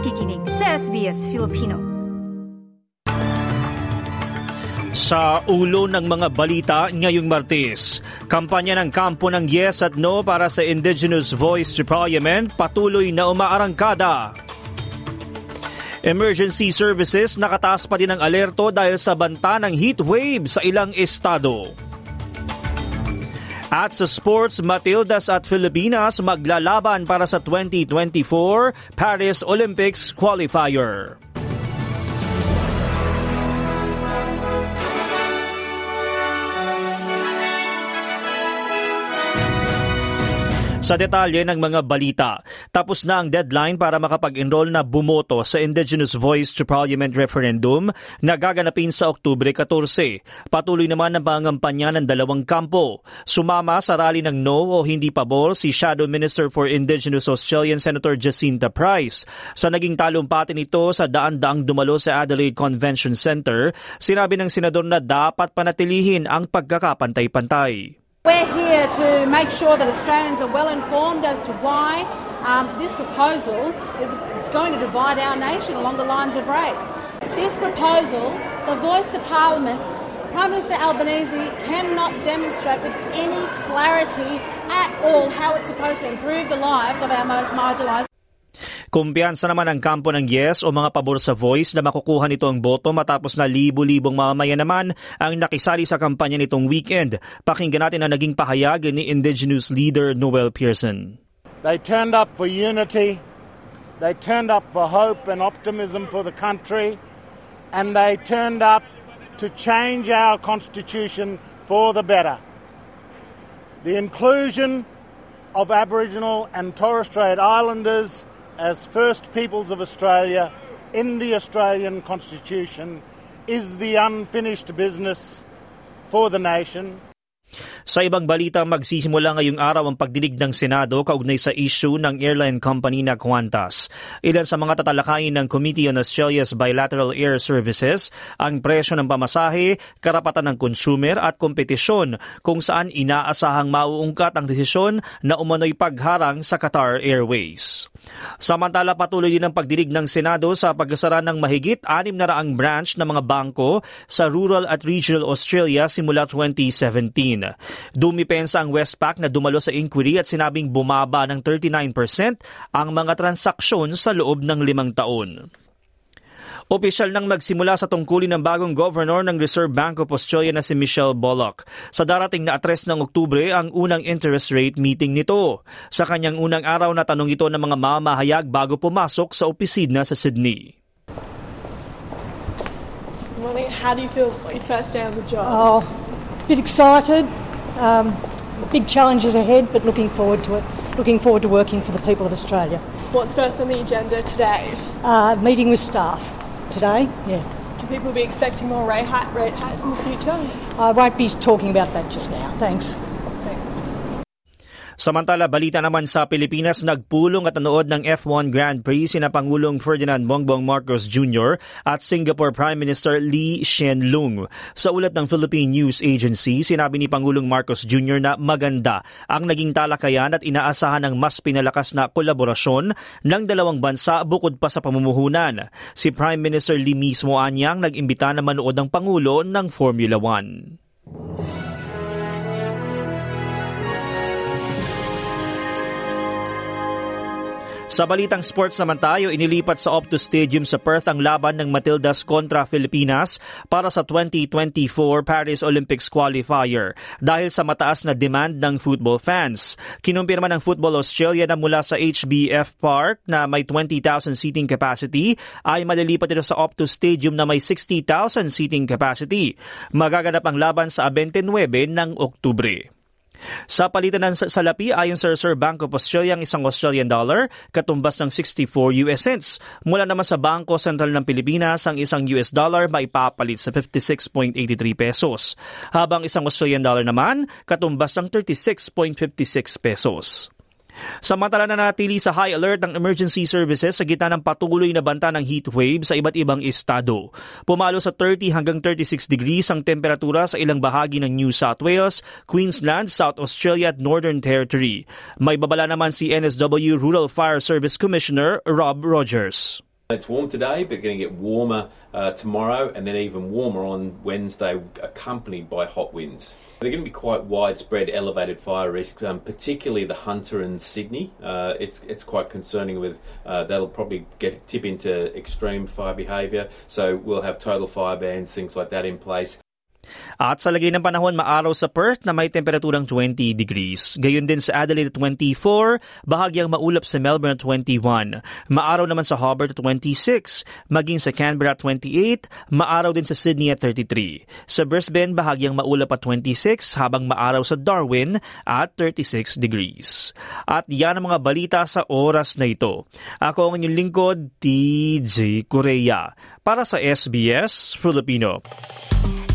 nakikinig sa SBS Filipino. Sa ulo ng mga balita ngayong Martes, kampanya ng kampo ng Yes at No para sa Indigenous Voice to Parliament patuloy na umaarangkada. Emergency services nakataas pa din ng alerto dahil sa banta ng heat wave sa ilang estado. At sa sports, Matildas at Filipinas maglalaban para sa 2024 Paris Olympics qualifier. Sa detalye ng mga balita, tapos na ang deadline para makapag-enroll na bumoto sa Indigenous Voice to Parliament referendum na gaganapin sa Oktubre 14. Patuloy naman ang pangampanya ng dalawang kampo. Sumama sa rally ng no o hindi pabor si Shadow Minister for Indigenous Australian Senator Jacinta Price. Sa naging talumpati nito sa daan-daang dumalo sa Adelaide Convention Center, sinabi ng senador na dapat panatilihin ang pagkakapantay-pantay. We're here to make sure that Australians are well informed as to why um, this proposal is going to divide our nation along the lines of race. This proposal, the voice to Parliament, Prime Minister Albanese cannot demonstrate with any clarity at all how it's supposed to improve the lives of our most marginalised. Kumpiyansa naman ang kampo ng yes o mga pabor sa voice na makukuha nito ang boto matapos na libo-libong mamamayan naman ang nakisali sa kampanya nitong weekend. Pakinggan natin ang naging pahayag ni Indigenous leader Noel Pearson. They turned up for unity, they turned up for hope and optimism for the country, and they turned up to change our constitution for the better. The inclusion of Aboriginal and Torres Strait Islanders as First Peoples of Australia in the Australian Constitution is the unfinished business for the nation. Sa ibang balita, magsisimula ngayong araw ang pagdinig ng Senado kaugnay sa issue ng airline company na Qantas. Ilan sa mga tatalakayin ng Committee on Australia's Bilateral Air Services ang presyo ng pamasahe, karapatan ng consumer at kompetisyon kung saan inaasahang mauungkat ang desisyon na umano'y pagharang sa Qatar Airways. Samantala patuloy din ang pagdinig ng Senado sa pagkasara ng mahigit anim na raang branch ng mga bangko sa rural at regional Australia simula 2017. Dumipensa ang Westpac na dumalo sa inquiry at sinabing bumaba ng 39% ang mga transaksyon sa loob ng limang taon. Opisyal nang magsimula sa tungkulin ng bagong governor ng Reserve Bank of Australia na si Michelle Bullock. Sa darating na atres ng Oktubre ang unang interest rate meeting nito. Sa kanyang unang araw na tanong ito ng mga mamahayag bago pumasok sa opisina sa Sydney. Morning. How do you feel your first day on the job? Oh, bit excited. Um, big challenges ahead, but looking forward to it. Looking forward to working for the people of Australia. What's first on the agenda today? Uh, meeting with staff today. Yeah, Can people be expecting more rate, hikes in the future? I won't be talking about that just now. Thanks. Samantala, balita naman sa Pilipinas, nagpulong at nanood ng F1 Grand Prix sina Pangulong Ferdinand Bongbong Marcos Jr. at Singapore Prime Minister Lee Hsien Loong. Sa ulat ng Philippine News Agency, sinabi ni Pangulong Marcos Jr. na maganda ang naging talakayan at inaasahan ng mas pinalakas na kolaborasyon ng dalawang bansa bukod pa sa pamumuhunan. Si Prime Minister Lee mismo anyang nag-imbita na manood ng Pangulo ng Formula 1. Sa balitang sports naman tayo, inilipat sa Optus Stadium sa Perth ang laban ng Matildas kontra Filipinas para sa 2024 Paris Olympics qualifier dahil sa mataas na demand ng football fans. Kinumpirma ng Football Australia na mula sa HBF Park na may 20,000 seating capacity ay malilipat ito sa Optus Stadium na may 60,000 seating capacity. Magaganap ang laban sa 29 ng Oktubre. Sa palitan ng salapi ayon sa Reserve Bank of Australia ang isang Australian dollar katumbas ng 64 US cents. Mula naman sa Bangko Sentral ng Pilipinas ang isang US dollar maipapalit sa 56.83 pesos. Habang isang Australian dollar naman katumbas ng 36.56 pesos. Samantala na natili sa high alert ng emergency services sa gitna ng patuloy na banta ng heat wave sa iba't ibang estado. Pumalo sa 30 hanggang 36 degrees ang temperatura sa ilang bahagi ng New South Wales, Queensland, South Australia at Northern Territory. May babala naman si NSW Rural Fire Service Commissioner Rob Rogers. It's warm today, but going to get warmer uh, tomorrow and then even warmer on Wednesday, accompanied by hot winds. They're going to be quite widespread elevated fire risk, um, particularly the Hunter and Sydney. Uh, it's it's quite concerning. With uh, that'll probably get tip into extreme fire behaviour. So we'll have total fire bans, things like that in place. At sa lagay ng panahon, maaraw sa Perth na may temperaturang 20 degrees. Gayon din sa Adelaide 24, bahagyang maulap sa Melbourne 21. Maaraw naman sa Hobart 26, maging sa Canberra 28, maaraw din sa Sydney at 33. Sa Brisbane, bahagyang maulap at 26, habang maaraw sa Darwin at 36 degrees. At yan ang mga balita sa oras na ito. Ako ang inyong lingkod, DJ Korea, para sa SBS Filipino.